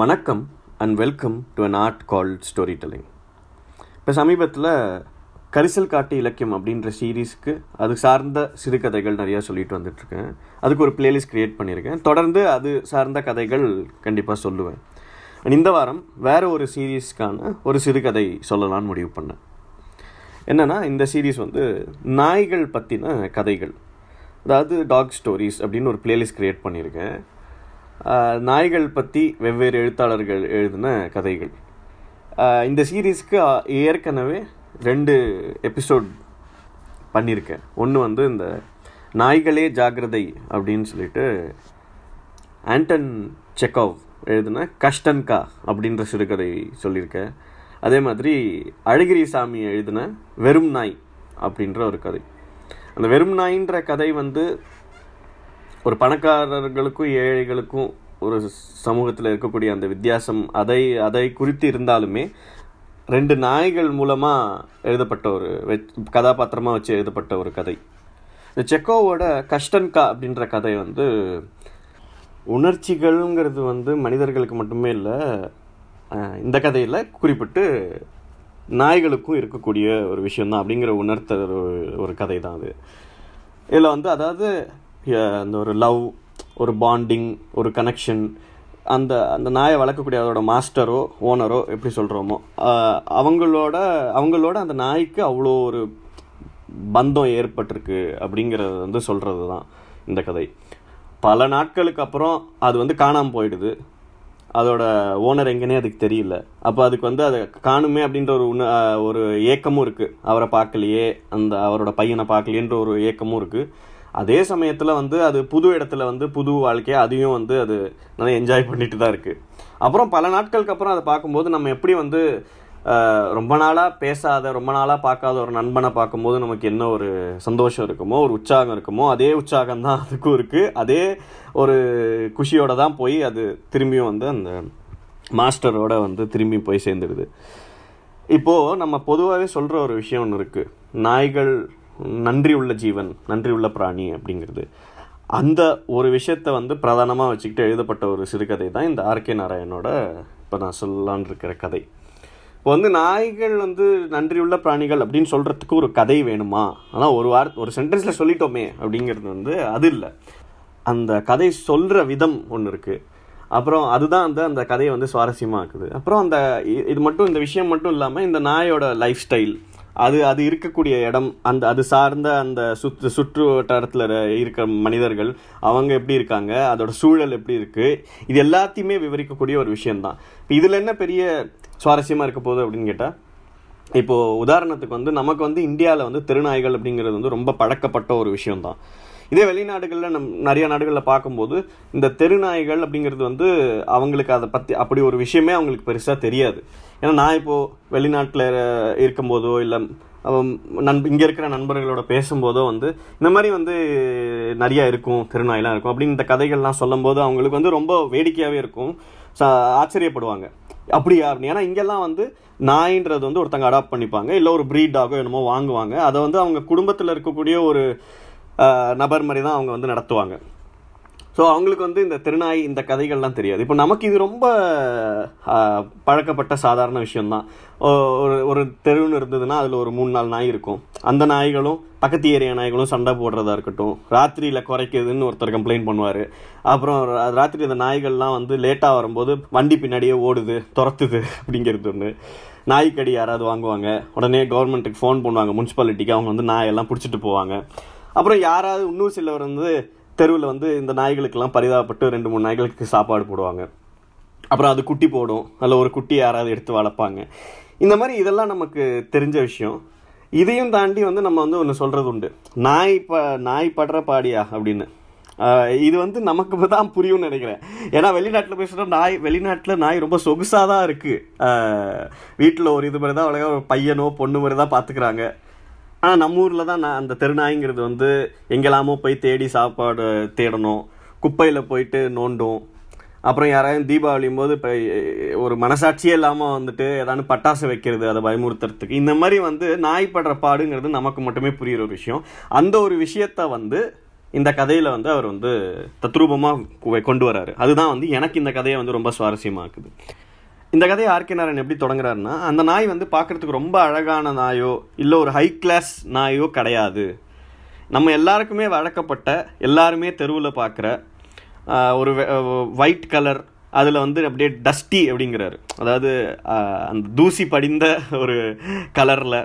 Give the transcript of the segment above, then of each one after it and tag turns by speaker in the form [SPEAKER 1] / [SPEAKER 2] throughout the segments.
[SPEAKER 1] வணக்கம் and welcome to an art called storytelling இப்போ சமீபத்தில் கரிசல் காட்டு இலக்கியம் அப்படின்ற சீரீஸ்க்கு அது சார்ந்த சிறுகதைகள் நிறையா சொல்லிட்டு வந்துட்டுருக்கேன். அதுக்கு ஒரு பிளேலிஸ்ட் க்ரியேட் பண்ணியிருக்கேன். தொடர்ந்து அது சார்ந்த கதைகள் கண்டிப்பாக சொல்லுவேன். அண்ட் இந்த வாரம் வேறு ஒரு சீரீஸ்க்கான ஒரு சிறுகதை சொல்லலாம்னு முடிவு பண்ணேன். என்னென்னா இந்த சீரீஸ் வந்து நாய்கள் பற்றின கதைகள். அதாவது டாக் ஸ்டோரிஸ் அப்படின்னு ஒரு பிளேலிஸ்ட் க்ரியேட் பண்ணியிருக்கேன். நாய்கள் பற்றி வெவ்வேறு எழுத்தாளர்கள் எழுதின கதைகள். இந்த சீரீஸ்க்கு ஏற்கனவே ரெண்டு எபிசோட் பண்ணியிருக்கேன் ஒன்று வந்து இந்த நாய்களே ஜாக்கிரதை அப்படின்னு சொல்லிட்டு ஆண்டன் செக்கோவ் எழுதின கஷ்டன்கா அப்படின்ற சிறுகதை சொல்லியிருக்கேன். அதே மாதிரி அழகிரி சாமி எழுதின வெறும் நாய் அப்படின்ற ஒரு கதை. அந்த வெறும் நாயின்ற கதை வந்து ஒரு பணக்காரர்களுக்கும் ஏழைகளுக்கும் ஒரு சமூகத்தில் இருக்கக்கூடிய அந்த வித்தியாசம் அதை அதை குறித்து இருந்தாலுமே ரெண்டு நாய்கள் மூலமாக எழுதப்பட்ட ஒரு கதாபாத்திரமாக வச்சு எழுதப்பட்ட ஒரு கதை. இந்த செக்கோவோட கஷ்டன்கா அப்படின்ற கதை வந்து உணர்ச்சிகள்ங்கிறது வந்து மனிதர்களுக்கு மட்டுமே இல்லை இந்த கதையில் குறிப்பிட்டு நாய்களுக்கும் இருக்கக்கூடிய ஒரு விஷயம்தான் அப்படிங்கிற உணர்த்த ஒரு ஒரு கதை தான் அது. இதில் வந்து அதாவது அந்த ஒரு லவ் ஒரு பாண்டிங் ஒரு கனெக்ஷன் அந்த அந்த நாயை வளர்க்கக்கூடிய அதோட மாஸ்டரோ ஓனரோ எப்படி சொல்கிறோமோ அவங்களோட அவங்களோட அந்த நாய்க்கு அவ்வளோ ஒரு பந்தம் ஏற்பட்டிருக்கு அப்படிங்கிறத வந்து சொல்கிறது தான் இந்த கதை. பல நாட்களுக்கு அப்புறம் அது வந்து காணாமல் போயிடுது. அதோட ஓனர் எங்கேனே அதுக்கு தெரியல. அப்போ அதுக்கு வந்து அதை காணுமே அப்படின்ற ஒரு உண ஒரு ஏக்கமும் இருக்குது அவரை பார்க்கலையே அந்த அவரோட பையனை பார்க்கலையேன்ற ஒரு ஏக்கமும் இருக்குது அதே சமயத்தில் வந்து அது புது இடத்துல வந்து புது வாழ்க்கையை அதையும் வந்து அது நல்லா என்ஜாய் பண்ணிட்டு தான் இருக்குது அப்புறம் பல நாட்களுக்கு அப்புறம் அதை பார்க்கும்போது நம்ம எப்படி வந்து ரொம்ப நாளாக பேசாத ரொம்ப நாளாக பார்க்காத ஒரு நண்பனை பார்க்கும்போது நமக்கு என்ன ஒரு சந்தோஷம் இருக்குமோ ஒரு உற்சாகம் இருக்குமோ அதே உற்சாகம் தான் அதுக்கும் இருக்குது அதே ஒரு குஷியோடு தான் போய் அது திரும்பியும் வந்து அந்த மாஸ்டரோட வந்து திரும்பி போய் சேர்ந்துடுது இப்போது நம்ம பொதுவாகவே சொல்கிற ஒரு விஷயம் ஒன்று இருக்குது நாய்கள் நன்றி உள்ள ஜீவன் நன்றி உள்ள பிராணி அப்படிங்கிறது. அந்த ஒரு விஷயத்தை வந்து பிரதானமாக வச்சுக்கிட்டு எழுதப்பட்ட ஒரு சிறுகதை தான் இந்த ஆர்கே நாராயணோட இப்போ நான் சொல்லலான் இருக்கிற கதை. இப்போ வந்து நாய்கள் வந்து நன்றியுள்ள பிராணிகள் அப்படின்னு சொல்கிறதுக்கு ஒரு கதை வேணுமா? ஆனால் ஒரு வார ஒரு சென்டென்ஸில் சொல்லிட்டோமே அப்படிங்கிறது வந்து அது இல்லை. அந்த கதை சொல்கிற விதம் ஒன்று இருக்குது அப்புறம் அதுதான் அந்த அந்த கதையை வந்து சுவாரஸ்யமாக்குது. அப்புறம் அந்த இது மட்டும் இந்த விஷயம் மட்டும் இல்லாமல் இந்த நாயோட லைஃப் ஸ்டைல் அது அது இருக்கக்கூடிய இடம் அந்த அது சார்ந்த அந்த சுற்று சுற்று வட்டாரத்தில் இருக்கிற மனிதர்கள் அவங்க எப்படி இருக்காங்க அதோட சூழல் எப்படி இருக்குது இது எல்லாத்தையுமே விவரிக்கக்கூடிய ஒரு விஷயம்தான். இப்போ இதில் என்ன பெரிய சுவாரஸ்யமாக இருக்க போகுது அப்படின்னு கேட்டால் இப்போது உதாரணத்துக்கு வந்து நமக்கு வந்து இந்தியாவில் வந்து திருநாய்கள் அப்படிங்கிறது வந்து ரொம்ப பழக்கப்பட்ட ஒரு விஷயம்தான். இதே வெளிநாடுகளில் நம் நிறைய நாடுகளில் பார்க்கும்போது இந்த தெருநாய்கள் அப்படிங்கிறது வந்து அவங்களுக்கு அதை பற்றி அப்படி ஒரு விஷயமே அவங்களுக்கு பெருசாக தெரியாது. ஏன்னா நான் இப்போது வெளிநாட்டில் இருக்கும்போதோ இல்லை நண்ப இங்கே இருக்கிற நண்பர்களோட பேசும்போதோ வந்து இந்த மாதிரி வந்து நிறையா இருக்கும் திருநாயெலாம் இருக்கும் அப்படின்னு இந்த கதைகள்லாம் சொல்லும்போது அவங்களுக்கு வந்து ரொம்ப வேடிக்கையாகவே இருக்கும். ஆச்சரியப்படுவாங்க. அப்படியா அப்படின்னு ஏன்னா இங்கெல்லாம் வந்து நாயின்றது வந்து ஒருத்தங்க அடாப்ட் பண்ணிப்பாங்க இல்லை ஒரு ப்ரீட் டாகோ என்னமோ வாங்குவாங்க. அதை வந்து அவங்க குடும்பத்தில் இருக்கக்கூடிய ஒரு நபர் மாதிரி தான் அவங்க வந்து நடத்துவாங்க. ஸோ அவங்களுக்கு வந்து இந்த திருநாய் இந்த கதைகள்லாம் தெரியாது. இப்போ நமக்கு இது ரொம்ப பழக்கப்பட்ட சாதாரண விஷயம்தான். ஓ- ஒரு ஒரு தெருவுன்னு இருந்ததுன்னா அதில் ஒரு மூணு நாலு நாய் இருக்கும். அந்த நாய்களும் பக்கத்து ஏரியா நாய்களும் சண்டை போடுறதா இருக்கட்டும். ராத்திரியில் குறைக்குதுன்னு ஒருத்தர் கம்ப்ளைண்ட் பண்ணுவார். அப்புறம் ரா- ராத்திரி அந்த நாய்கள்லாம் வந்து லேட்டாக வரும்போது வண்டி பின்னாடியே ஓடுது துரத்துது அப்படிங்கிறது ஒன்று நாய்க்கடி யாராவது வாங்குவாங்க. உடனே கவர்மெண்ட்டுக்கு ஃபோன் பண்ணுவாங்க. முனிசிபாலிட்டிக்கு அவங்க வந்து நாயெல்லாம் பிடிச்சிட்டு போவாங்க. அப்புறம் யாராவது இன்னும் சிலர் வந்து தெருவில் வந்து இந்த நாய்களுக்கெல்லாம் பரிதாபப்பட்டு ரெண்டு மூணு நாய்களுக்கு சாப்பாடு போடுவாங்க. அப்புறம் அது குட்டி போடும். அதில் ஒரு குட்டி யாராவது எடுத்து வளர்ப்பாங்க. இந்த மாதிரி இதெல்லாம் நமக்கு தெரிஞ்ச விஷயம். இதையும் தாண்டி வந்து நம்ம வந்து ஒன்று சொல்கிறது உண்டு. நாய் ப நாய் படுற பாடியா அப்படின்னு. இது வந்து நமக்கு தான் புரியும்னு நினைக்கிறேன். ஏன்னா வெளிநாட்டில் பேசுகிற நாய் வெளிநாட்டில் நாய் ரொம்ப சொகுசாக தான் இருக்குது வீட்டில் ஒரு இது மாதிரி தான் அழகாக ஒரு பையனோ பொண்ணு மாதிரி தான் பார்த்துக்கிறாங்க ஆனால் நம்ம ஊரில் தான் நான் அந்த தெருநாய்ங்கிறது வந்து எங்கெல்லாமோ போய் தேடி சாப்பாடு தேடணும். குப்பையில் போயிட்டு நோண்டும். அப்புறம் யாராவது தீபாவளியும் போது இப்போ ஒரு மனசாட்சியே இல்லாமல் வந்துட்டு ஏதாவது பட்டாசு வைக்கிறது அதை பயமுறுத்துறதுக்கு. இந்த மாதிரி வந்து நாய் படுற பாடுங்கிறது நமக்கு மட்டுமே புரிகிற ஒரு விஷயம். அந்த ஒரு விஷயத்த வந்து இந்த கதையில் வந்து அவர் வந்து தத்ரூபமாக கொண்டு வராரு. அதுதான் வந்து எனக்கு இந்த கதையை வந்து ரொம்ப சுவாரஸ்யமாக்குது. இந்த கதையை ஆர்கே நாராயண் எப்படி தொடங்குறாருன்னா அந்த நாய் வந்து பார்க்குறதுக்கு ரொம்ப அழகான நாயோ இல்லை ஒரு ஹை கிளாஸ் நாயோ கிடையாது. நம்ம எல்லாருக்குமே வழக்கப்பட்ட எல்லாருமே தெருவில் பார்க்குற ஒரு ஒயிட் கலர் அதில் வந்து அப்படியே டஸ்டி அப்படிங்கிறாரு. அதாவது அந்த தூசி படிந்த ஒரு கலரில்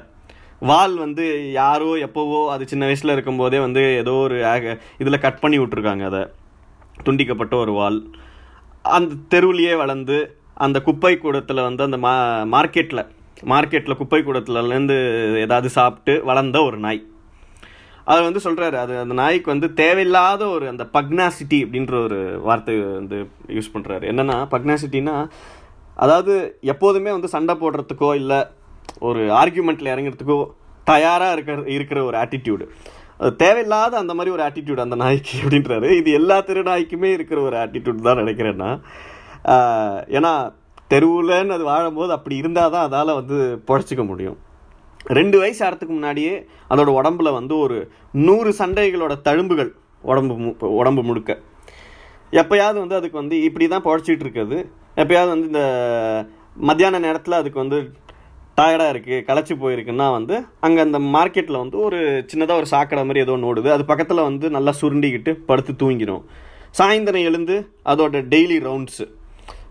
[SPEAKER 1] வால் வந்து யாரோ எப்போவோ அது சின்ன வயசில் இருக்கும்போதே வந்து ஏதோ ஒரு இதில் கட் பண்ணி விட்ருக்காங்க அதை. துண்டிக்கப்பட்ட ஒரு வால். அந்த தெருவுலையே வளர்ந்து அந்த குப்பை கூடத்தில் வந்து அந்த மா மார்க்கெட்டில் மார்க்கெட்டில் குப்பை கூடத்துலேருந்து ஏதாவது சாப்பிட்டு வளர்ந்த ஒரு நாய். அவர் வந்து சொல்கிறாரு அது அந்த நாய்க்கு வந்து தேவையில்லாத ஒரு அந்த பக்னாசிட்டி அப்படின்ற ஒரு வார்த்தை வந்து யூஸ் பண்ணுறாரு என்னென்னா பக்னாசிட்டினா அதாவது எப்போதுமே வந்து சண்டை போடுறதுக்கோ இல்லை ஒரு ஆர்கியூமெண்ட்டில் இறங்குறதுக்கோ தயாராக இருக்கிற இருக்கிற ஒரு ஆட்டிடியூடு அது தேவையில்லாத அந்த மாதிரி ஒரு ஆட்டிடியூடு அந்த நாய்க்கு அப்படின்றாரு. இது எல்லா தெரு நாய்க்குமே இருக்கிற ஒரு ஆட்டிடியூட் தான் நினைக்கிறேன்னா ஏன்னா தெருவுலன்னு அது வாழும்போது அப்படி இருந்தால் தான் அதால் வந்து பொழைச்சிக்க முடியும். ரெண்டு வயசு ஆகிறதுக்கு முன்னாடியே அதோட உடம்புல வந்து ஒரு நூறு சண்டைகளோட தழும்புகள் உடம்பு உடம்பு முழுக்க. எப்போயாவது வந்து அதுக்கு வந்து இப்படி தான் பொழைச்சிட்டு இருக்குது எப்போயாவது வந்து இந்த மத்தியான நேரத்தில் அதுக்கு வந்து டயர்டாக இருக்குது களைச்சி போயிருக்குன்னா வந்து அங்கே அந்த மார்க்கெட்டில் வந்து ஒரு சின்னதாக ஒரு சாக்கடை மாதிரி ஏதோ ஓடுது. அது பக்கத்தில் வந்து நல்லா சுருண்டிக்கிட்டு படுத்து தூங்கிடும் சாயந்தரம் எழுந்து அதோட டெய்லி ரவுண்ட்ஸு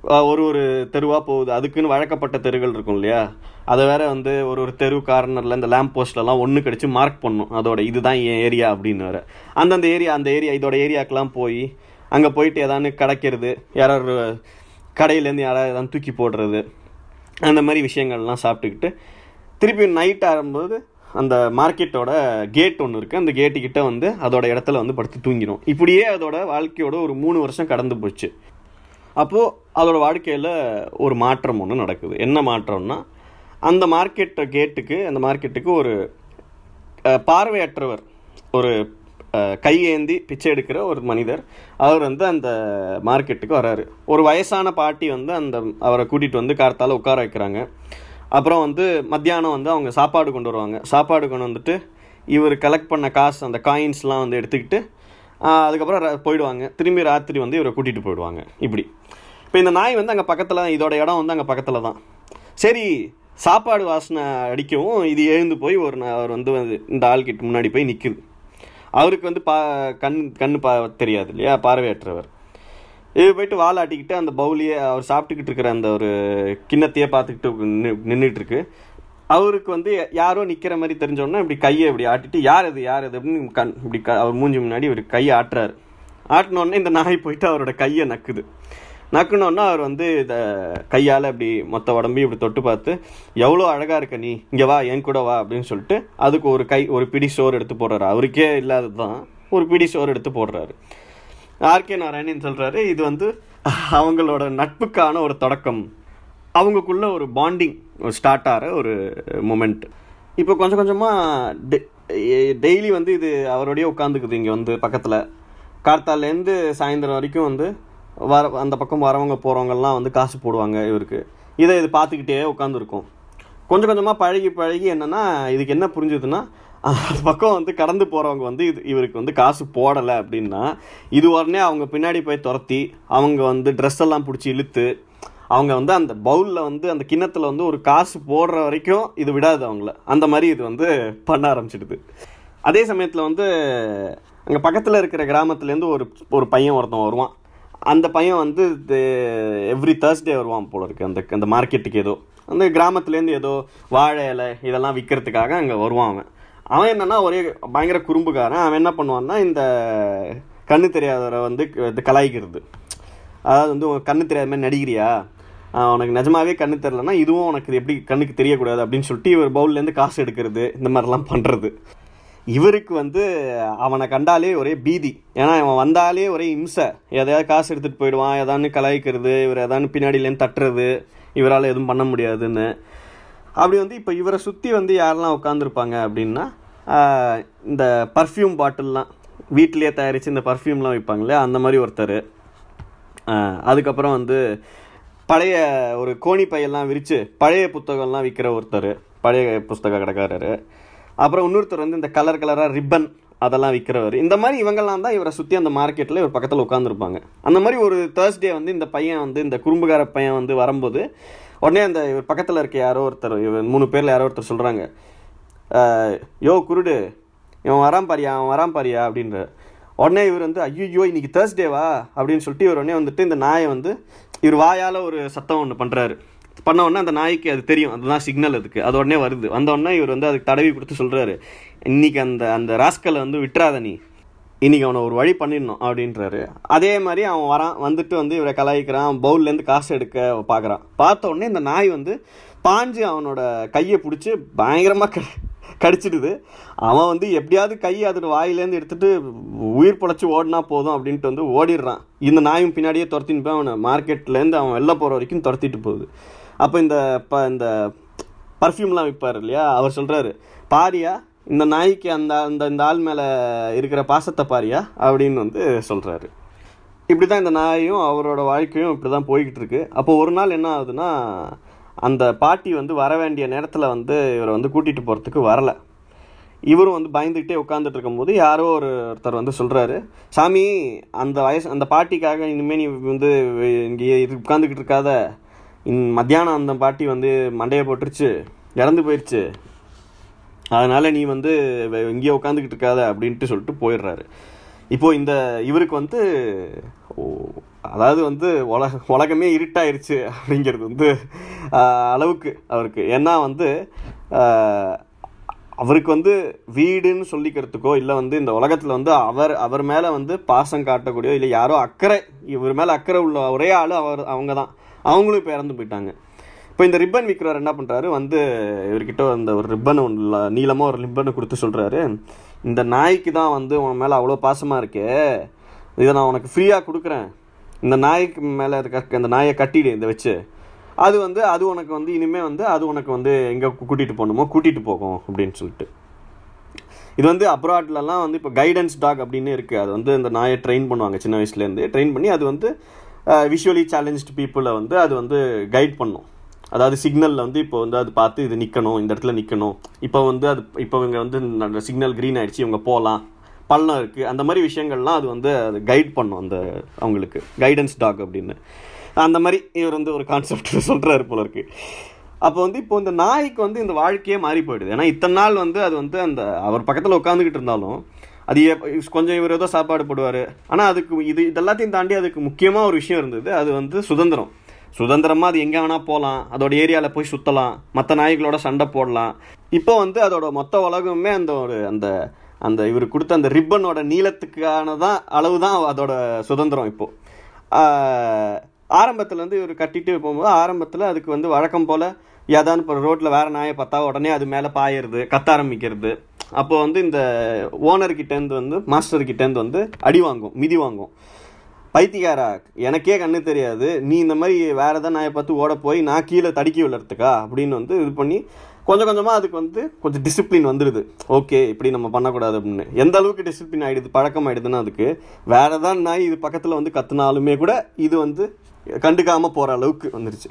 [SPEAKER 1] ஒரு ஒரு தெருவாக போகுது. அதுக்குன்னு வழக்கப்பட்ட தெருகள் இருக்கும் இல்லையா? அதை வேற வந்து ஒரு ஒரு தெரு கார்னரில் இந்த லேம்ப் போஸ்ட்லலாம் ஒன்று கடிச்சு மார்க் பண்ணும். அதோட இதுதான் என் ஏரியா அப்படின்னு வேற. அந்தந்த ஏரியா அந்த ஏரியா இதோட ஏரியாக்கெலாம் போய் அங்கே போயிட்டு ஏதாவது கிடைக்கிறது யாராவது கடையிலேருந்து யாராவது எதாவது தூக்கி போடுறது அந்த மாதிரி விஷயங்கள்லாம் சாப்பிட்டுக்கிட்டு திருப்பி நைட் ஆகும்போது அந்த மார்க்கெட்டோட கேட் ஒன்று இருக்குது அந்த கேட்டுக்கிட்ட வந்து அதோட இடத்துல வந்து படுத்து தூங்கிடும் இப்படியே அதோட வாழ்க்கையோட ஒரு மூணு வருஷம் கடந்து போச்சு. அப்போது அதோடய வாழ்க்கையில் ஒரு மாற்றம் ஒன்று நடக்குது. என்ன மாற்றம்னா அந்த மார்க்கெட்டை கேட்டுக்கு அந்த மார்க்கெட்டுக்கு ஒரு பார்வையற்றவர் ஒரு கையேந்தி பிச்சை எடுக்கிற ஒரு மனிதர் அவர் வந்து அந்த மார்க்கெட்டுக்கு வராரு. ஒரு வயசான பாட்டி வந்து அந்த அவரை கூட்டிகிட்டு வந்து கார்த்தால் உட்கார வைக்கிறாங்க. அப்புறம் வந்து மத்தியானம் வந்து அவங்க சாப்பாடு கொண்டு வருவாங்க. சாப்பாடு கொண்டு வந்துட்டு இவர் கலெக்ட் பண்ண காசு அந்த காயின்ஸ்லாம் வந்து எடுத்துக்கிட்டு அதுக்கப்புறம் போயிடுவாங்க. திரும்பி ராத்திரி வந்து இவரை கூட்டிகிட்டு போயிடுவாங்க. இப்படி. இப்போ இந்த நாய் வந்து அங்கே பக்கத்தில் இதோட இடம் வந்து அங்கே பக்கத்தில் தான். சரி சாப்பாடு வாசனை அடிக்கவும் இது எழுந்து போய் ஒரு அவர் வந்து இந்த ஆள்கிட்ட முன்னாடி போய் நிற்குது அவருக்கு வந்து பா கண் கண் பா தெரியாது இல்லையா? பார்வையற்றவர். இது போயிட்டு வாழாட்டிக்கிட்டு அந்த பவுலியை அவர் சாப்பிட்டுக்கிட்டு இருக்கிற அந்த ஒரு கிண்ணத்தையே பார்த்துக்கிட்டு நின்று இருக்கு. அவருக்கு வந்து யாரோ நிற்கிற மாதிரி தெரிஞ்சோன்னா இப்படி கையை இப்படி ஆட்டிட்டு யார் அது? யார் அது? அப்படின்னு கண் இப்படி க அவர் மூஞ்சி முன்னாடி இவர் கையை ஆட்டுறாரு. ஆட்டினோடனே இந்த நாய் போயிட்டு அவரோட கையை நக்குது. நக்குனோன்னா அவர் வந்து இதை கையால் இப்படி மொத்த உடம்பையும் இப்படி தொட்டு பார்த்து எவ்வளோ அழகாக இருக்க நீ. இங்கே வா என் கூட வா. அப்படின்னு சொல்லிட்டு அதுக்கு ஒரு கை ஒரு பிடி சோறு எடுத்து போடுறாரு. அவருக்கே இல்லாதது தான் ஒரு பிடி சோறு எடுத்து போடுறாரு. ஆர்கே நாராயணன் சொல்கிறாரு இது வந்து அவங்களோட நட்புக்கான ஒரு தொடக்கம். அவங்களுக்குள்ள ஒரு பாண்டிங் ஸ்டார்ட் ஆகிற ஒரு மூமெண்ட் இப்போ கொஞ்சம் கொஞ்சமாக டெய்லி வந்து இது அவரோடய உட்காந்துக்குது இங்கே வந்து பக்கத்தில். கார்த்தாலேருந்து சாயந்தரம் வரைக்கும் வந்து வர அந்த பக்கம் வரவங்க போகிறவங்கெல்லாம் வந்து காசு போடுவாங்க இவருக்கு. இதை இது பார்த்துக்கிட்டே உட்காந்துருக்கும் கொஞ்சம் கொஞ்சமாக பழகி பழகி என்னென்னா இதுக்கு என்ன புரிஞ்சுதுன்னா அந்த பக்கம் வந்து கடந்து போகிறவங்க வந்து இது இவருக்கு வந்து காசு போடலை அப்படின்னா இது உடனே அவங்க பின்னாடி போய் துரத்தி அவங்க வந்து ட்ரெஸ் எல்லாம் பிடிச்சி இழுத்து அவங்க வந்து அந்த பவுலில் வந்து அந்த கிண்ணத்தில் வந்து ஒரு காசு போடுற வரைக்கும் இது விடாது அவங்கள. அந்த மாதிரி இது வந்து பண்ண ஆரம்பிச்சிடுது. அதே சமயத்தில் வந்து அங்கே பக்கத்தில் இருக்கிற கிராமத்துலேருந்து ஒரு ஒரு பையன் ஒருத்தன் வருவான். அந்த பையன் வந்து எவ்ரி தேர்ஸ்டே வருவான் போல இருக்கு. அந்த அந்த மார்க்கெட்டுக்கு ஏதோ. அந்த கிராமத்துலேருந்து ஏதோ வாழை இலை இதெல்லாம் விற்கிறதுக்காக அங்கே வருவான் அவன். அவன் என்னன்னா ஒரே பயங்கர குறும்புக்காரன். அவன் என்ன பண்ணுவான்னா இந்த கண்ணு தெரியாதவரை வந்து இது கலாய்க்கிறது. அதாவது வந்து கண்ணு தெரியாத மாதிரி நடிக்கிறியா? உனக்கு நிஜமாவே கண்ணு தெரிலனா இதுவும் உனக்கு எப்படி கண்ணுக்கு தெரியக்கூடாது அப்படின்னு சொல்லிட்டு இவர் பவுல்லேருந்து காசு எடுக்கிறது இந்த மாதிரிலாம் பண்ணுறது இவருக்கு வந்து அவனை கண்டாலே ஒரே பீதி. ஏன்னா அவன் வந்தாலே ஒரே இம்சை. எதையாவது காசு எடுத்துகிட்டு போயிடுவான் எதான்னு கலாய்க்கிறது இவர் எதான்னு பின்னாடியிலேருந்து தட்டுறது இவரால் எதுவும் பண்ண முடியாதுன்னு. அப்படி வந்து இப்போ இவரை சுற்றி வந்து யாரெல்லாம் உட்காந்துருப்பாங்க அப்படின்னா இந்த பர்ஃப்யூம் பாட்டில்லாம் வீட்டிலேயே தயாரித்து இந்த பர்ஃப்யூம்லாம் வைப்பாங்களே அந்த மாதிரி ஒருத்தர். அதுக்கப்புறம் வந்து பழைய ஒரு கோணி பையெல்லாம் விரித்து பழைய புத்தகம்லாம் விற்கிற ஒருத்தர் பழைய புஸ்தக கடைக்காரர். அப்புறம் இன்னொருத்தர் வந்து இந்த கலர் கலராக ரிப்பன் அதெல்லாம் விற்கிறவர் இந்த மாதிரி இவங்கெல்லாம் தான் இவரை சுற்றி அந்த மார்க்கெட்டில் இவர் பக்கத்தில் உட்காந்துருப்பாங்க அந்த மாதிரி ஒரு தேர்ஸ்டே வந்து இந்த பையன் வந்து இந்த குறும்புகார பையன் வந்து வரும்போது உடனே அந்த இவர் பக்கத்தில் இருக்க யாரோ ஒருத்தர் இவர் மூணு பேரில் யாரோ ஒருத்தர் சொல்கிறாங்க யோ குருடு இவன் வரான் பாரியா அவன் வரான் பாரியா? அப்படின்ற உடனே இவர் வந்து ஐயோ இன்னைக்கு தேர்ஸ்டேவா அப்படின்னு சொல்லிட்டு இவர் உடனே வந்துட்டு இந்த நாயை வந்து இவர் வாயால் ஒரு சத்தம் ஒன்று பண்ணுறாரு பண்ண உடனே அந்த நாய்க்கு அது தெரியும். அதுதான் சிக்னல் அதுக்கு. அது உடனே வருது. வந்த உடனே இவர் வந்து அதுக்கு தடவி கொடுத்து சொல்கிறாரு இன்னைக்கு அந்த அந்த ராஸ்கலை வந்து விட்டுறாத நீ. இன்னைக்கு அவனை ஒரு வழி பண்ணிடணும் அப்படின்றாரு. அதே மாதிரி அவன் வரான் வந்துட்டு வந்து இவரை கலாய்க்கிறான். பவுல்லேருந்து காசு எடுக்க பார்க்குறான் பார்த்த உடனே இந்த நாய் வந்து பாஞ்சு அவனோட கையை பிடிச்சி பயங்கரமாக க கடிச்சிடுது. அவன் வந்து எப்படியாவது கை அதோட வாயிலேருந்து எடுத்துகிட்டு உயிர் பொழைச்சி ஓடினா போதும் அப்படின்ட்டு வந்து ஓடிடுறான். இந்த நாயும் பின்னாடியே துரத்தின்னு போய் அவனை மார்க்கெட்லேருந்து அவன் வெளில போகிற வரைக்கும் துரத்திட்டு போகுது. அப்போ இந்த ப இந்த பர்ஃப்யூம்லாம் விற்பார் இல்லையா? அவர் சொல்கிறாரு பாரியா இந்த நாய்க்கு அந்த அந்த இந்த ஆள் மேலே இருக்கிற பாசத்தை பாரியா? அப்படின்னு வந்து சொல்கிறாரு இப்படி தான் இந்த நாயும் அவரோட வாழ்க்கையும் இப்படி தான் போய்கிட்டு இருக்கு. அப்போ ஒரு நாள் என்ன ஆகுதுன்னா அந்த பாட்டி வந்து வர வேண்டிய நேரத்தில் வந்து இவரை வந்து கூட்டிகிட்டு போகிறதுக்கு வரலை. இவரும் வந்து பயந்துக்கிட்டே உட்காந்துட்டு இருக்கும்போது யாரோ ஒரு ஒருத்தர் வந்து சொல்கிறாரு சாமி அந்த வயசு அந்த பாட்டிக்காக இனிமேல் நீ வந்து இங்கே இது உட்காந்துக்கிட்டு இருக்காத. இன் மத்தியானம் அந்த பாட்டி வந்து மண்டையை போட்டுருச்சு இறந்து போயிடுச்சு அதனால் நீ வந்து இங்கேயே உட்காந்துக்கிட்டு இருக்காத அப்படின்ட்டு சொல்லிட்டு போயிடுறாரு. இப்போது இந்த இவருக்கு வந்து அதாவது வந்து உலக உலகமே இருட்டாயிருச்சு அப்படிங்கிறது வந்து அளவுக்கு அவருக்கு. ஏன்னா வந்து அவருக்கு வந்து வீடுன்னு சொல்லிக்கிறதுக்கோ இல்லை வந்து இந்த உலகத்தில் வந்து அவர் அவர் மேலே வந்து பாசம் காட்டக்கூடியோ இல்லை யாரோ அக்கறை இவர் மேலே அக்கறை உள்ள ஒரே ஆள் அவர் அவங்க தான் அவங்களும் இப்போ இறந்து போயிட்டாங்க. இப்போ இந்த ரிப்பன் விற்கிறவர் என்ன பண்ணுறாரு வந்து இவர்கிட்ட அந்த ஒரு ரிப்பன் ஒன்று நீளமாக ஒரு ரிப்பனை கொடுத்து சொல்கிறாரு இந்த நாய்க்கு தான் வந்து உன் மேலே அவ்வளோ பாசமாக இருக்கே இதை நான் உனக்கு ஃப்ரீயாக கொடுக்குறேன். இந்த நாய்க்கு மேலே இருக்க இந்த நாயை கட்டிடு இதை வச்சு. அது வந்து அது உனக்கு வந்து இனிமேல் வந்து அது உனக்கு வந்து எங்கே கூட்டிகிட்டு போகணுமோ கூட்டிகிட்டு போகும் அப்படின்னு சொல்லிட்டு. இது வந்து அப்ராட்லலாம் வந்து இப்போ கைடன்ஸ் டாக் அப்படின்னு இருக்குது அது வந்து இந்த நாயை ட்ரெயின் பண்ணுவாங்க சின்ன வயசுலேருந்து ட்ரெயின் பண்ணி அது வந்து விஷுவலி சேலஞ்சு பீப்புளை வந்து அது வந்து கைட் பண்ணும். அதாவது சிக்னலில் வந்து இப்போ வந்து அது பார்த்து இது நிற்கணும் இந்த இடத்துல நிற்கணும் இப்போ வந்து அது இப்போ இவங்க வந்து சிக்னல் க்ரீன் ஆகிடுச்சு இவங்க போகலாம். பள்ளம் இருக்குது அந்த மாதிரி விஷயங்கள்லாம் அது வந்து அது கைட் பண்ணும் அந்த அவங்களுக்கு. கைடன்ஸ் டாக் அப்படின்னு. அந்த மாதிரி இவர் வந்து ஒரு கான்செப்ட் சொல்கிறாரு போல இருக்கு. அப்போ வந்து இப்போ இந்த நாய்க்கு வந்து இந்த வாழ்க்கையே மாறி போயிடுது. ஏன்னா இத்தனை நாள் வந்து அது வந்து அந்த அவர் பக்கத்தில் உட்காந்துக்கிட்டு இருந்தாலும் அது கொஞ்சம் இவர் ஏதோ சாப்பாடு போடுவார். ஆனால் அதுக்கு இது இதெல்லாத்தையும் தாண்டி அதுக்கு முக்கியமாக ஒரு விஷயம் இருந்தது. அது வந்து சுதந்திரம். சுதந்திரமாக அது எங்கே வேணால் போகலாம் அதோட ஏரியாவில் போய் சுற்றலாம் மற்ற நாய்களோட சண்டை போடலாம். இப்போ வந்து அதோட மொத்த உலகமே அந்த ஒரு அந்த அந்த இவர் கொடுத்த அந்த ரிப்பனோட நீளத்துக்கான தான் அளவு தான் அதோட சுதந்திரம் இப்போது ஆரம்பத்தில் வந்து இவர் கட்டிட்டு போகும்போது ஆரம்பத்தில் அதுக்கு வந்து வழக்கம் போல் ஏதாவது இப்போ ரோட்டில் வேறு நாயை பார்த்தா உடனே அது மேலே பாயிறது கத்த ஆரம்பிக்கிறது. அப்போ வந்து இந்த ஓனர்கிட்டேருந்து வந்து மாஸ்டர்கிட்டேருந்து வந்து அடி வாங்கும் மிதி வாங்கும். பைத்தியக்காரா எனக்கே கண்ணு தெரியாது. நீ இந்த மாதிரி வேறு ஏதாவது நாயை பார்த்து ஓட போய் நான் கீழே தடுக்கி விழுறதுக்கா? அப்படின்னு வந்து இது பண்ணி கொஞ்சம் கொஞ்சமாக அதுக்கு வந்து கொஞ்சம் டிசிப்ளின் வந்துடுது ஓகே இப்படி நம்ம பண்ணக்கூடாது அப்படின்னு. எந்த அளவுக்கு டிசிப்ளின் ஆகிடுது பழக்கம் ஆகிடுதுன்னா அதுக்கு வேற தான் நாய் இது பக்கத்தில் வந்து கற்றுனாலுமே கூட இது வந்து கண்டுக்காமல் போகிற அளவுக்கு வந்துருச்சு.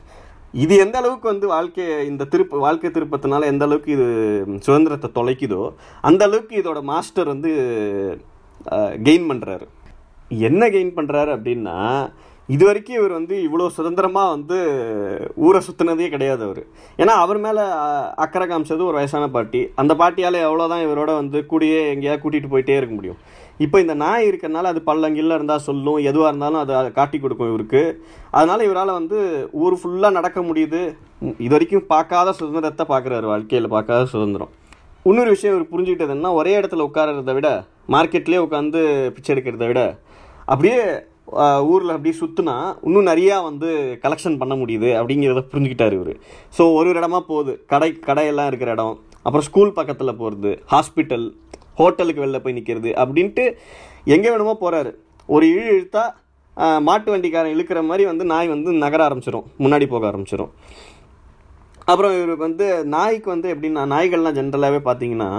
[SPEAKER 1] இது எந்த அளவுக்கு வந்து வாழ்க்கையை இந்த திருப்ப வாழ்க்கை திருப்பத்தினால எந்த அளவுக்கு இது சுதந்திரத்தை தொலைக்குதோ அந்த அளவுக்கு இதோட மாஸ்டர் வந்து கெயின் பண்ணுறாரு என்ன கெயின் பண்ணுறாரு அப்படின்னா இது வரைக்கும் இவர் வந்து இவ்வளோ சுதந்திரமாக வந்து ஊரை சுற்றினதே கிடையாது அவர். ஏன்னா அவர் மேலே அக்கறை காமிச்சது ஒரு வயசான பாட்டி. அந்த பாட்டியால் எவ்வளோதான் இவரோட வந்து கூடியே எங்கேயாவது கூட்டிகிட்டு போயிட்டே இருக்க முடியும். இப்போ இந்த நாய் இருக்கிறனால அது பள்ளங்கில்ல இருந்தால் சொல்லும் எதுவாக இருந்தாலும் அதை காட்டி கொடுக்கும் இவருக்கு. அதனால் இவரால் வந்து ஊர் ஃபுல்லாக நடக்க முடியுது. இது வரைக்கும் பார்க்காத சுதந்திரத்தை பார்க்குறாரு வாழ்க்கையில் பார்க்காத சுதந்திரம். இன்னொரு விஷயம் இவர் புரிஞ்சுக்கிட்டதுன்னா ஒரே இடத்துல உட்காரத விட மார்க்கெட்லேயே உட்காந்து பிச்சை எடுக்கிறத விட அப்படியே ஊரில் அப்படியே சுற்றுனா இன்னும் நிறையா வந்து கலெக்ஷன் பண்ண முடியுது அப்படிங்கிறத புரிஞ்சுக்கிட்டார் இவர். ஸோ ஒரு ஒரு இடமா போகுது. கடை கடையெல்லாம் இருக்கிற இடம். அப்புறம் ஸ்கூல் பக்கத்தில் போகிறது ஹாஸ்பிட்டல் ஹோட்டலுக்கு வெளில போய் நிற்கிறது அப்படின்ட்டு எங்கே வேணுமோ போகிறாரு ஒரு இழு இழுத்தா மாட்டு வண்டிக்காரன் இழுக்கிற மாதிரி வந்து நாய் வந்து நகர ஆரம்பிச்சிடும் முன்னாடி போக ஆரம்பிச்சிடும் அப்புறம் இவருக்கு வந்து நாய்க்கு வந்து எப்படின்னா நாய்கள்லாம் ஜென்ரலாகவே பார்த்தீங்கன்னா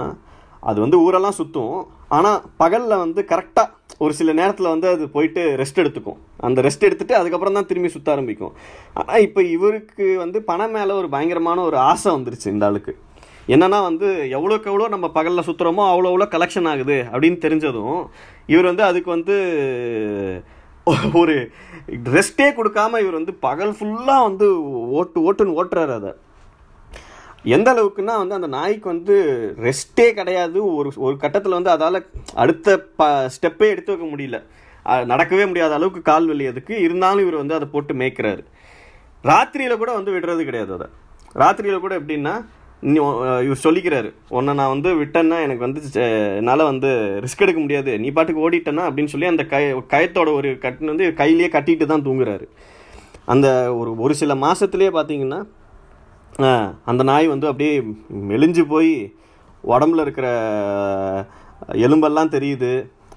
[SPEAKER 1] அது வந்து ஊரெல்லாம் சுற்றும் ஆனால் பகலில் வந்து கரெக்டாக ஒரு சில நேரத்தில் வந்து அது போயிட்டு ரெஸ்ட் எடுத்துக்கும். அந்த ரெஸ்ட் எடுத்துகிட்டு அதுக்கப்புறம் தான் திரும்பி சுற்ற ஆரம்பிக்கும். ஆனால் இப்போ இவருக்கு வந்து பணம் மேலே ஒரு பயங்கரமான ஒரு ஆசை வந்துருச்சு இந்த ஆளுக்கு. என்னன்னா வந்து எவ்வளோக்கு எவ்வளோ நம்ம பகலில் சுற்றுறோமோ அவ்வளோ அவ்வளோ கலெக்ஷன் ஆகுது அப்படின்னு தெரிஞ்சதும் இவர் வந்து அதுக்கு வந்து ஒரு ரெஸ்ட்டே கொடுக்காம இவர் வந்து பகல் ஃபுல்லாக வந்து ஓட்டு ஓட்டுன்னு ஓட்டுறாரு அதை. எந்த அளவுக்குன்னா வந்து அந்த நாய்க்கு வந்து ரெஸ்ட்டே கிடையாது. ஒரு ஒரு கட்டத்தில் வந்து அதால் அடுத்த ப ஸ்டெப்பே எடுத்து வைக்க முடியல. நடக்கவே முடியாத அளவுக்கு கால் வலி அதுக்கு. இருந்தாலும் இவர் வந்து அதை போட்டு மேய்க்கிறாரு. ராத்திரியில் கூட வந்து விடுறது கிடையாது அதை. ராத்திரியில் கூட எப்படின்னா நீ இவர் சொல்லிக்கிறாரு உன்னை நான் வந்து விட்டேன்னா எனக்கு வந்து என்னால் வந்து ரிஸ்க் எடுக்க முடியாது. நீ பாட்டுக்கு ஓடிட்டேன்னா அப்படின்னு சொல்லி அந்த கய கயத்தோட ஒரு கட்டு வந்து கையிலேயே கட்டிட்டு தான் தூங்குறாரு. அந்த ஒரு ஒரு சில மாதத்துலேயே பார்த்தீங்கன்னா அந்த நாய் வந்து அப்படியே மெலிஞ்சு போய் உடம்புல இருக்கிற எலும்பெல்லாம் தெரியுது.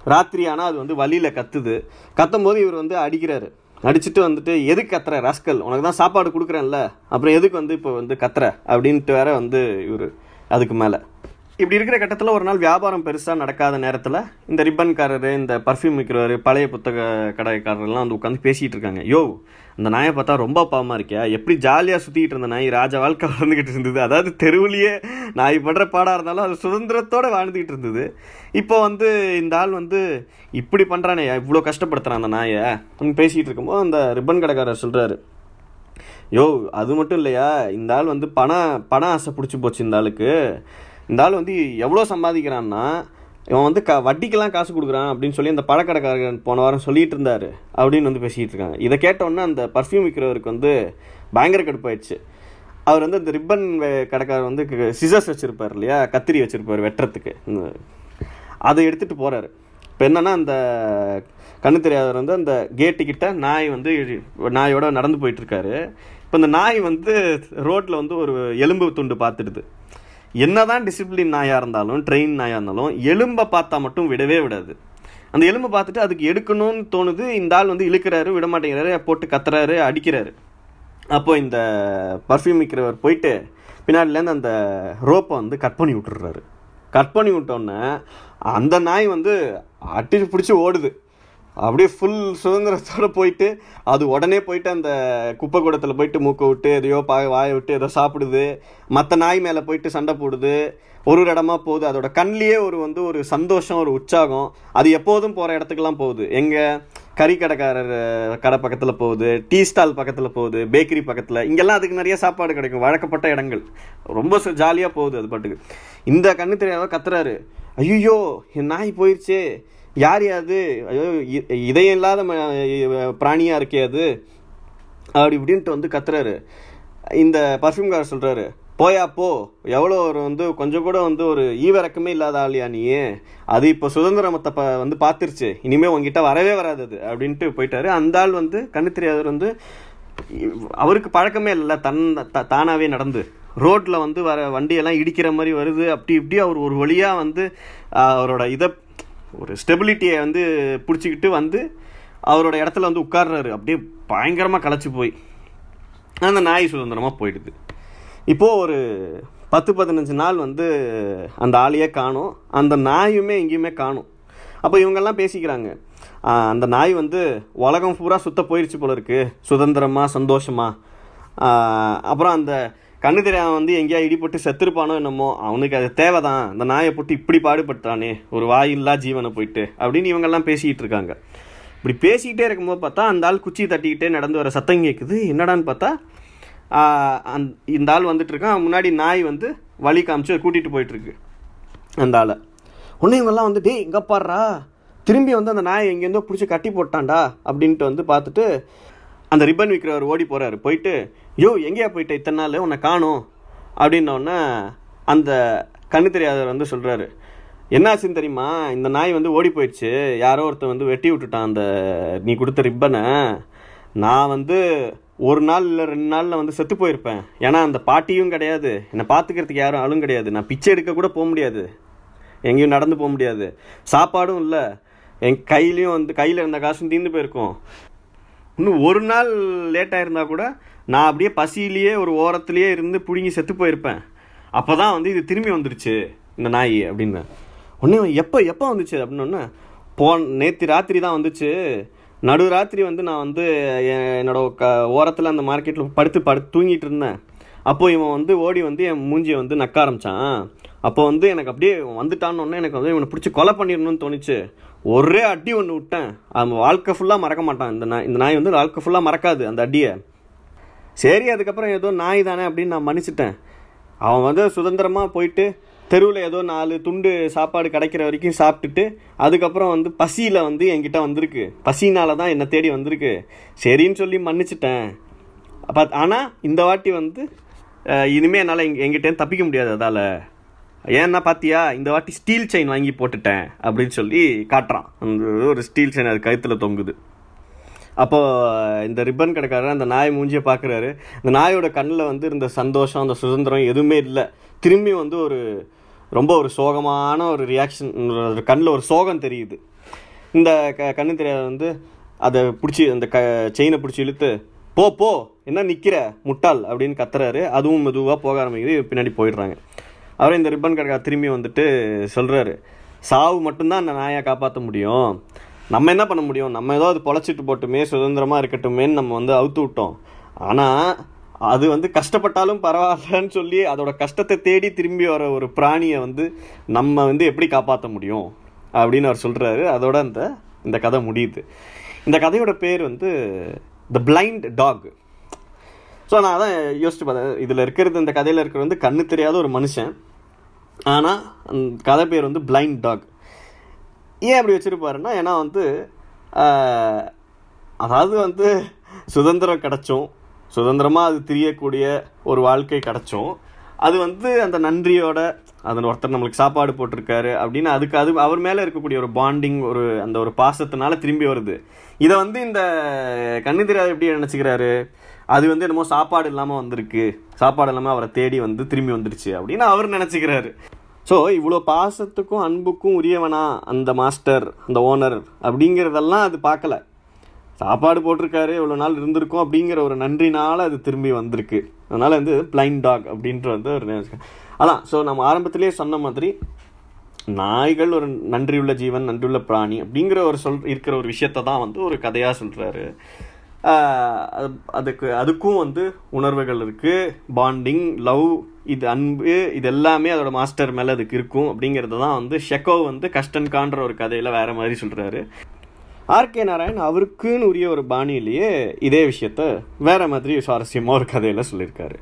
[SPEAKER 1] ராத்திரி ஆனால் அது வந்து வழியில் கத்துது. கத்தும் போது இவர் வந்து அடிக்கிறாரு. அடிச்சுட்டு வந்துட்டு எதுக்கு கத்துற ரஸ்கல்? உனக்கு தான் சாப்பாடு கொடுக்குறேன்ல. அப்புறம் எதுக்கு வந்து இப்போ வந்து கத்துற? அப்படின்ட்டு வேற வந்து இவர் அதுக்கு மேலே. இப்படி இருக்கிற கட்டத்தில் ஒரு நாள் வியாபாரம் பெருசாக நடக்காத நேரத்தில் இந்த ரிப்பன்காரரு இந்த பர்ஃப்யூம் விற்கிறவர் பழைய புத்தக கடைக்காரர்லாம் வந்து உட்காந்து பேசிகிட்டு இருக்காங்க. யோ அந்த நாயை பார்த்தா ரொம்ப பாவமாக இருக்கியா? எப்படி ஜாலியாக சுற்றிக்கிட்டு இருந்த நாய் ராஜா வாழ்க்கை வளர்ந்துக்கிட்டு இருந்தது? அதாவது தெருவுலேயே நாய் படுற பாடாக இருந்தாலும் அது சுதந்திரத்தோடு வாழ்ந்துக்கிட்டு இருந்தது. இப்போ வந்து இந்த ஆள் வந்து இப்படி பண்ணுறானே இவ்வளோ கஷ்டப்படுத்துகிறான் அந்த நாயை அப்படின்னு பேசிகிட்டு இருக்கும்போது அந்த ரிப்பன் கடைக்காரர் சொல்கிறாரு யோ அது மட்டும் இல்லையா? இந்த ஆள் வந்து பணம் பணம் ஆசை பிடிச்சி போச்சு இந்த ஆளுக்கு. இந்த ஆள் வந்து எவ்வளோ சம்பாதிக்கிறான்னா இவன் வந்து க வட்டிக்கெல்லாம் காசு கொடுக்குறான் அப்படின்னு சொல்லி அந்த பழக்கடைக்காரன் போன வாரம் சொல்லிட்டு இருந்தார் அப்படின்னு வந்து பேசிகிட்டு இருக்காங்க. இதை கேட்டோன்னே அந்த பர்ஃப்யூம் விற்கிறவருக்கு வந்து பயங்கர கடுப்பாயிடுச்சு. அவர் வந்து அந்த ரிப்பன் கடைக்காரர் வந்து சிசர்ஸ் வச்சுருப்பார் இல்லையா? கத்திரி வச்சுருப்பார் வெட்டுறதுக்கு. அதை எடுத்துகிட்டு போகிறாரு இப்போ என்னன்னா அந்த கண்ணு தெரியாதவர் வந்து அந்த கேட்டுக்கிட்ட நாய் வந்து நாயோட நடந்து போயிட்டுருக்காரு இப்போ இந்த நாய் வந்து ரோட்டில் வந்து ஒரு எலும்பு துண்டு பார்த்துடுது என்னதான் டிசிப்ளின் நாயாக இருந்தாலும் ட்ரெயின் நாயாக இருந்தாலும் எலும்பை பார்த்தா மட்டும் விடவே விடாது. அந்த எலும்பை பார்த்துட்டு அதுக்கு எடுக்கணும்னு தோணுது இந்த ஆள் வந்து இழுக்கிறாரு விட மாட்டேங்கிறாரு போட்டு கத்துறாரு அடிக்கிறாரு. அப்போ இந்த பர்ஃப்யூம் விற்கிறவர் போயிட்டு பின்னாடிலேருந்து அந்த ரோப்பை வந்து கட் பண்ணி விட்டுறாரு கட் பண்ணி விட்டோன்னே அந்த நாய் வந்து அட்டி பிடிச்சி ஓடுது. அப்படியே ஃபுல் சுதந்திரத்தோட போயிட்டு அது உடனே போயிட்டு அந்த குப்பை கூடத்தில் போயிட்டு மூக்கை விட்டு எதையோ பா வாயை விட்டு ஏதோ சாப்பிடுது. மற்ற நாய் மேலே போயிட்டு சண்டை போடுது. ஒரு ஒரு இடமா போகுது. அதோட கண்லேயே ஒரு வந்து ஒரு சந்தோஷம் ஒரு உற்சாகம். அது எப்போதும் போகிற இடத்துக்குலாம் போகுது. எங்கே கறி கடைக்காரர் கடை பக்கத்தில் போகுது டீ ஸ்டால் பக்கத்தில் போகுது பேக்கரி பக்கத்தில். இங்கெல்லாம் அதுக்கு நிறைய சாப்பாடு கிடைக்கும். வழக்கப்பட்ட இடங்கள். ரொம்ப ஜாலியாக போகுது அது பாட்டுக்கு. இந்த கண்ணு தெரியாத கத்துறாரு. ஐயோ என் நாய் போயிடுச்சே யார் அது? ஐயோ இதயம் இல்லாத ம- இருக்கே அது? அப்படி இப்படின்ட்டு வந்து கத்துறாரு. இந்த பர்ஃப்யூம்காரர் சொல்கிறாரு போயா போ. எவ்வளோ ஒரு வந்து கொஞ்சம் கூட வந்து ஒரு ஈவிறக்கமே இல்லாத ஆளியா நீ? அது இப்போ சுதந்திரமத்தை ப வந்து பார்த்துருச்சு. இனிமேல் உங்ககிட்ட வரவே வராது அது. அப்படின்ட்டு போயிட்டாரு. அந்த ஆள் வந்து கண்ணு தெரியாதவர் வந்து அவருக்கு பழக்கமே இல்லை தன் த- தானாகவே நடந்து. ரோட்டில் வந்து வர வண்டியெல்லாம் இடிக்கிற மாதிரி வருது. அப்படி இப்படி அவர் ஒரு வழியாக வந்து அவரோட இதை ஒரு ஸ்டெபிலிட்டியை வந்து பிடிச்சிக்கிட்டு வந்து அவரோட இடத்துல வந்து உட்கார்றாரு. அப்படியே பயங்கரமாக களைச்சி போய். அந்த நாய் சுதந்திரமாக போயிடுது. இப்போது ஒரு பத்து பதினஞ்சு நாள் வந்து அந்த ஆளையே காணும். அந்த நாயுமே எங்கேயுமே காணும். அப்போ இவங்கெல்லாம் பேசிக்கிறாங்க. அந்த நாய் வந்து உலகம் பூரா சுத்த போயிடுச்சு போல இருக்குது சுதந்திரமாக சந்தோஷமாக அப்புறம் அந்த கண்ணு தெரியாம வந்து எங்கேயா இடிபட்டு செத்துருப்பானோ என்னமோ அவனுக்கு அது தேவைதான். அந்த நாயை போட்டு இப்படி பாடுபட்டானே ஒரு வாயில்லா ஜீவனை போயிட்டு அப்படின்னு இவங்கெல்லாம் பேசிக்கிட்டு இருக்காங்க. இப்படி பேசிக்கிட்டே இருக்கும்போது பார்த்தா அந்த ஆள் குச்சி தட்டிக்கிட்டே நடந்து வர சத்தம் கேட்குது என்னடான்னு பார்த்தா அந் இந்த ஆள் வந்துட்டு இருக்கான். முன்னாடி நாய் வந்து வழி காமிச்சு கூட்டிகிட்டு போயிட்டுருக்கு அந்த ஆளை. உடனே இவங்கெல்லாம் வந்து டேய் இங்கே பாடுறா திரும்பி வந்து அந்த நாயை எங்கேருந்தோ பிடிச்சி கட்டி போட்டான்டா அப்படின்ட்டு வந்து பார்த்துட்டு அந்த ரிப்பன் விற்கிறவர் ஓடி போகிறாரு போயிட்டு யோ எங்கேயா போயிட்ட இத்தனை நாள்? உன்னை காணும். அப்படின்னோடனே அந்த கண்ணு தெரியாதவர் வந்து சொல்கிறாரு என்னாச்சுன்னு தெரியுமா? இந்த நாய் வந்து ஓடி போயிடுச்சு. யாரோ ஒருத்தர் வந்து வெட்டி விட்டுட்டான். அந்த நீ கொடுத்த ரிப்பனை. நான் வந்து ஒரு நாள் இல்லை ரெண்டு நாளில் வந்து செத்து போயிருப்பேன். ஏன்னா அந்த பாட்டியும் கிடையாது. என்னை பார்த்துக்கிறதுக்கு யாரும் ஆளும் கிடையாது. நான் பிச்சை எடுக்க கூட போக முடியாது. எங்கேயும் நடந்து போக முடியாது. சாப்பாடும் இல்லை. என் கையிலையும் வந்து கையில் இருந்த காசும் தீர்ந்து போயிருக்கும். இன்னும் ஒரு நாள் லேட்டாக இருந்தால் கூட நான் அப்படியே பசியிலேயே ஒரு ஓரத்துலேயே இருந்து பிடுங்கி செத்து போயிருப்பேன். அப்போ தான் வந்து இது திரும்பி வந்துருச்சு இந்த நாய் அப்படின்னு. உடனே எப்போ எப்போ வந்துச்சு அப்படின்னோடனே போன் நேற்று ராத்திரி தான் வந்துச்சு. நடு ராத்திரி வந்து நான் வந்து என்- என்னோட க ஓரத்தில் அந்த மார்க்கெட்டில் படுத்து படுத்து தூங்கிட்டு இருந்தேன். அப்போது இவன் வந்து ஓடி வந்து என் மூஞ்சியை வந்து நக்க ஆரம்பித்தான் அப்போ வந்து எனக்கு அப்படியே வந்துட்டான்னு உடனே எனக்கு வந்து இவனை பிடிச்சி கொலை பண்ணிடணும்னு தோணுச்சு. ஒரே அடி ஒன்று விட்டேன். அவன் வாழ்க்கை ஃபுல்லாக மறக்க மாட்டான். இந்த நாய் இந்த நாய் வந்து வாழ்க்கை ஃபுல்லாக மறக்காது அந்த அடியை. சரி அதுக்கப்புறம் ஏதோ நாய் தானே அப்படின்னு நான் மன்னிச்சிட்டேன். அவன் வந்து சுதந்திரமாக போயிட்டு தெருவில் ஏதோ நாலு துண்டு சாப்பாடு கிடைக்கிற வரைக்கும் சாப்பிட்டுட்டு அதுக்கப்புறம் வந்து பசியில் வந்து என்கிட்ட வந்திருக்கு. பசினால தான் என்னை தேடி வந்திருக்கு. சரின்னு சொல்லி மன்னிச்சிட்டேன். அப்போ ஆனால் இந்த வாட்டி வந்து இனிமே என்னால் எங் எங்கிட்டேருந்து தப்பிக்க முடியாது அதால். ஏன்னா பார்த்தியா இந்த வாட்டி ஸ்டீல் செயின் வாங்கி போட்டுட்டேன் அப்படின்னு சொல்லி காட்டுறான். அந்த ஒரு ஸ்டீல் செயின் அது கழுத்தில் தொங்குது. அப்போ இந்த ரிப்பன் கடைக்காரர் அந்த நாய் மூஞ்சியை பார்க்குறாரு. அந்த நாயோட கண்ணில் வந்து இருந்த சந்தோஷம் அந்த சுதந்திரம் எதுவுமே இல்லை. திரும்பி வந்து ஒரு ரொம்ப ஒரு சோகமான ஒரு ரியாக்ஷன் ஒரு கண்ணில் ஒரு சோகம் தெரியுது. இந்த க கண்ணு தெரியாத வந்து அதை பிடிச்சி அந்த க செயினை பிடிச்சி இழுத்து போ போ என்ன நிற்கிற முட்டாள்? அப்படின்னு கத்துறாரு. அதுவும் மெதுவாக போக ஆரம்பிக்குது. பின்னாடி போயிடுறாங்க. அவரே இந்த ரிப்பன் கடைக்காரர் திரும்பி வந்துட்டு சொல்கிறாரு சாவு மட்டும்தான் அந்த நாயை காப்பாற்ற முடியும். நம்ம என்ன பண்ண முடியும்? நம்ம ஏதோ அது பொழைச்சிட்டு போட்டுமே சுதந்திரமாக இருக்கட்டுமேன்னு நம்ம வந்து அவுத்து விட்டோம். ஆனால் அது வந்து கஷ்டப்பட்டாலும் பரவாயில்லன்னு சொல்லி அதோட கஷ்டத்தை தேடி திரும்பி வர ஒரு பிராணியை வந்து நம்ம வந்து எப்படி காப்பாற்ற முடியும்? அப்படின்னு அவர் சொல்கிறாரு அதோட அந்த இந்த கதை முடியுது. இந்த கதையோட பேர் வந்து த பிளைண்ட் டாக் ஸோ நான் அதான் யோசிச்சு பார்த்தேன். இதில் இருக்கிறது இந்த கதையில் இருக்கிறது வந்து கண்ணு தெரியாத ஒரு மனுஷன். ஆனால் அந்த கதை பேர் வந்து பிளைண்ட் டாக் ஏன் அப்படி வச்சுருப்பாருன்னா ஏன்னா வந்து அதாவது வந்து சுதந்திரம் கிடச்சோம் சுதந்திரமாக அது திரியக்கூடிய ஒரு வாழ்க்கை கிடச்சோம் அது வந்து அந்த நன்றியோட அதன் ஒருத்தர் நம்மளுக்கு சாப்பாடு போட்டிருக்காரு அப்படின்னு அதுக்கு அது அவர் மேலே இருக்கக்கூடிய ஒரு பாண்டிங் ஒரு அந்த ஒரு பாசத்தினால திரும்பி வருது. இதை வந்து இந்த கண்ணு எப்படி நினச்சிக்கிறாரு? அது வந்து என்னமோ சாப்பாடு இல்லாமல் வந்திருக்கு. சாப்பாடு இல்லாமல் அவரை தேடி வந்து திரும்பி வந்துடுச்சு அப்படின்னு அவர் நினச்சிக்கிறாரு. ஸோ இவ்வளோ பாசத்துக்கும் அன்புக்கும் உரியவனா அந்த மாஸ்டர் அந்த ஓனர் அப்படிங்கிறதெல்லாம் அது பார்க்கல. சாப்பாடு போட்டிருக்காரு இவ்வளோ நாள் இருந்திருக்கும் அப்படிங்கிற ஒரு நன்றினால் அது திரும்பி வந்திருக்கு. அதனால் வந்து பிளைண்ட் டாக் அப்படின்ற வந்து ஒரு அதான் ஸோ நம்ம ஆரம்பத்திலே சொன்ன மாதிரி நாய்கள் ஒரு நன்றியுள்ள ஜீவன் நன்றியுள்ள பிராணி அப்படிங்கிற ஒரு சொல் இருக்கிற ஒரு விஷயத்தை தான் வந்து ஒரு கதையாக சொல்கிறாரு அதுக்கு அதுக்கும் வந்து உணர்வுகள் இருக்குது பாண்டிங் லவ் இது அன்பு இது எல்லாமே அதோட மாஸ்டர் மேலே அதுக்கு இருக்கும். அப்படிங்கிறது தான் வந்து ஷெக்கோ வந்து கஷ்டன் கான்ற ஒரு கதையில் வேறு மாதிரி சொல்கிறாரு ஆர்கே நாராயண் அவருக்குன்னு உரிய ஒரு பாணியிலேயே இதே விஷயத்த வேறு மாதிரி சுவாரஸ்யமாக ஒரு கதையில் சொல்லியிருக்காரு.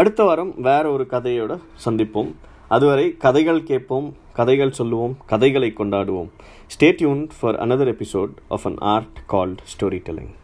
[SPEAKER 1] அடுத்த வாரம் வேற ஒரு கதையோட சந்திப்போம். அதுவரை கதைகள் கேட்போம் கதைகள் சொல்லுவோம் கதைகளை கொண்டாடுவோம். Stay tuned for another episode of an art called storytelling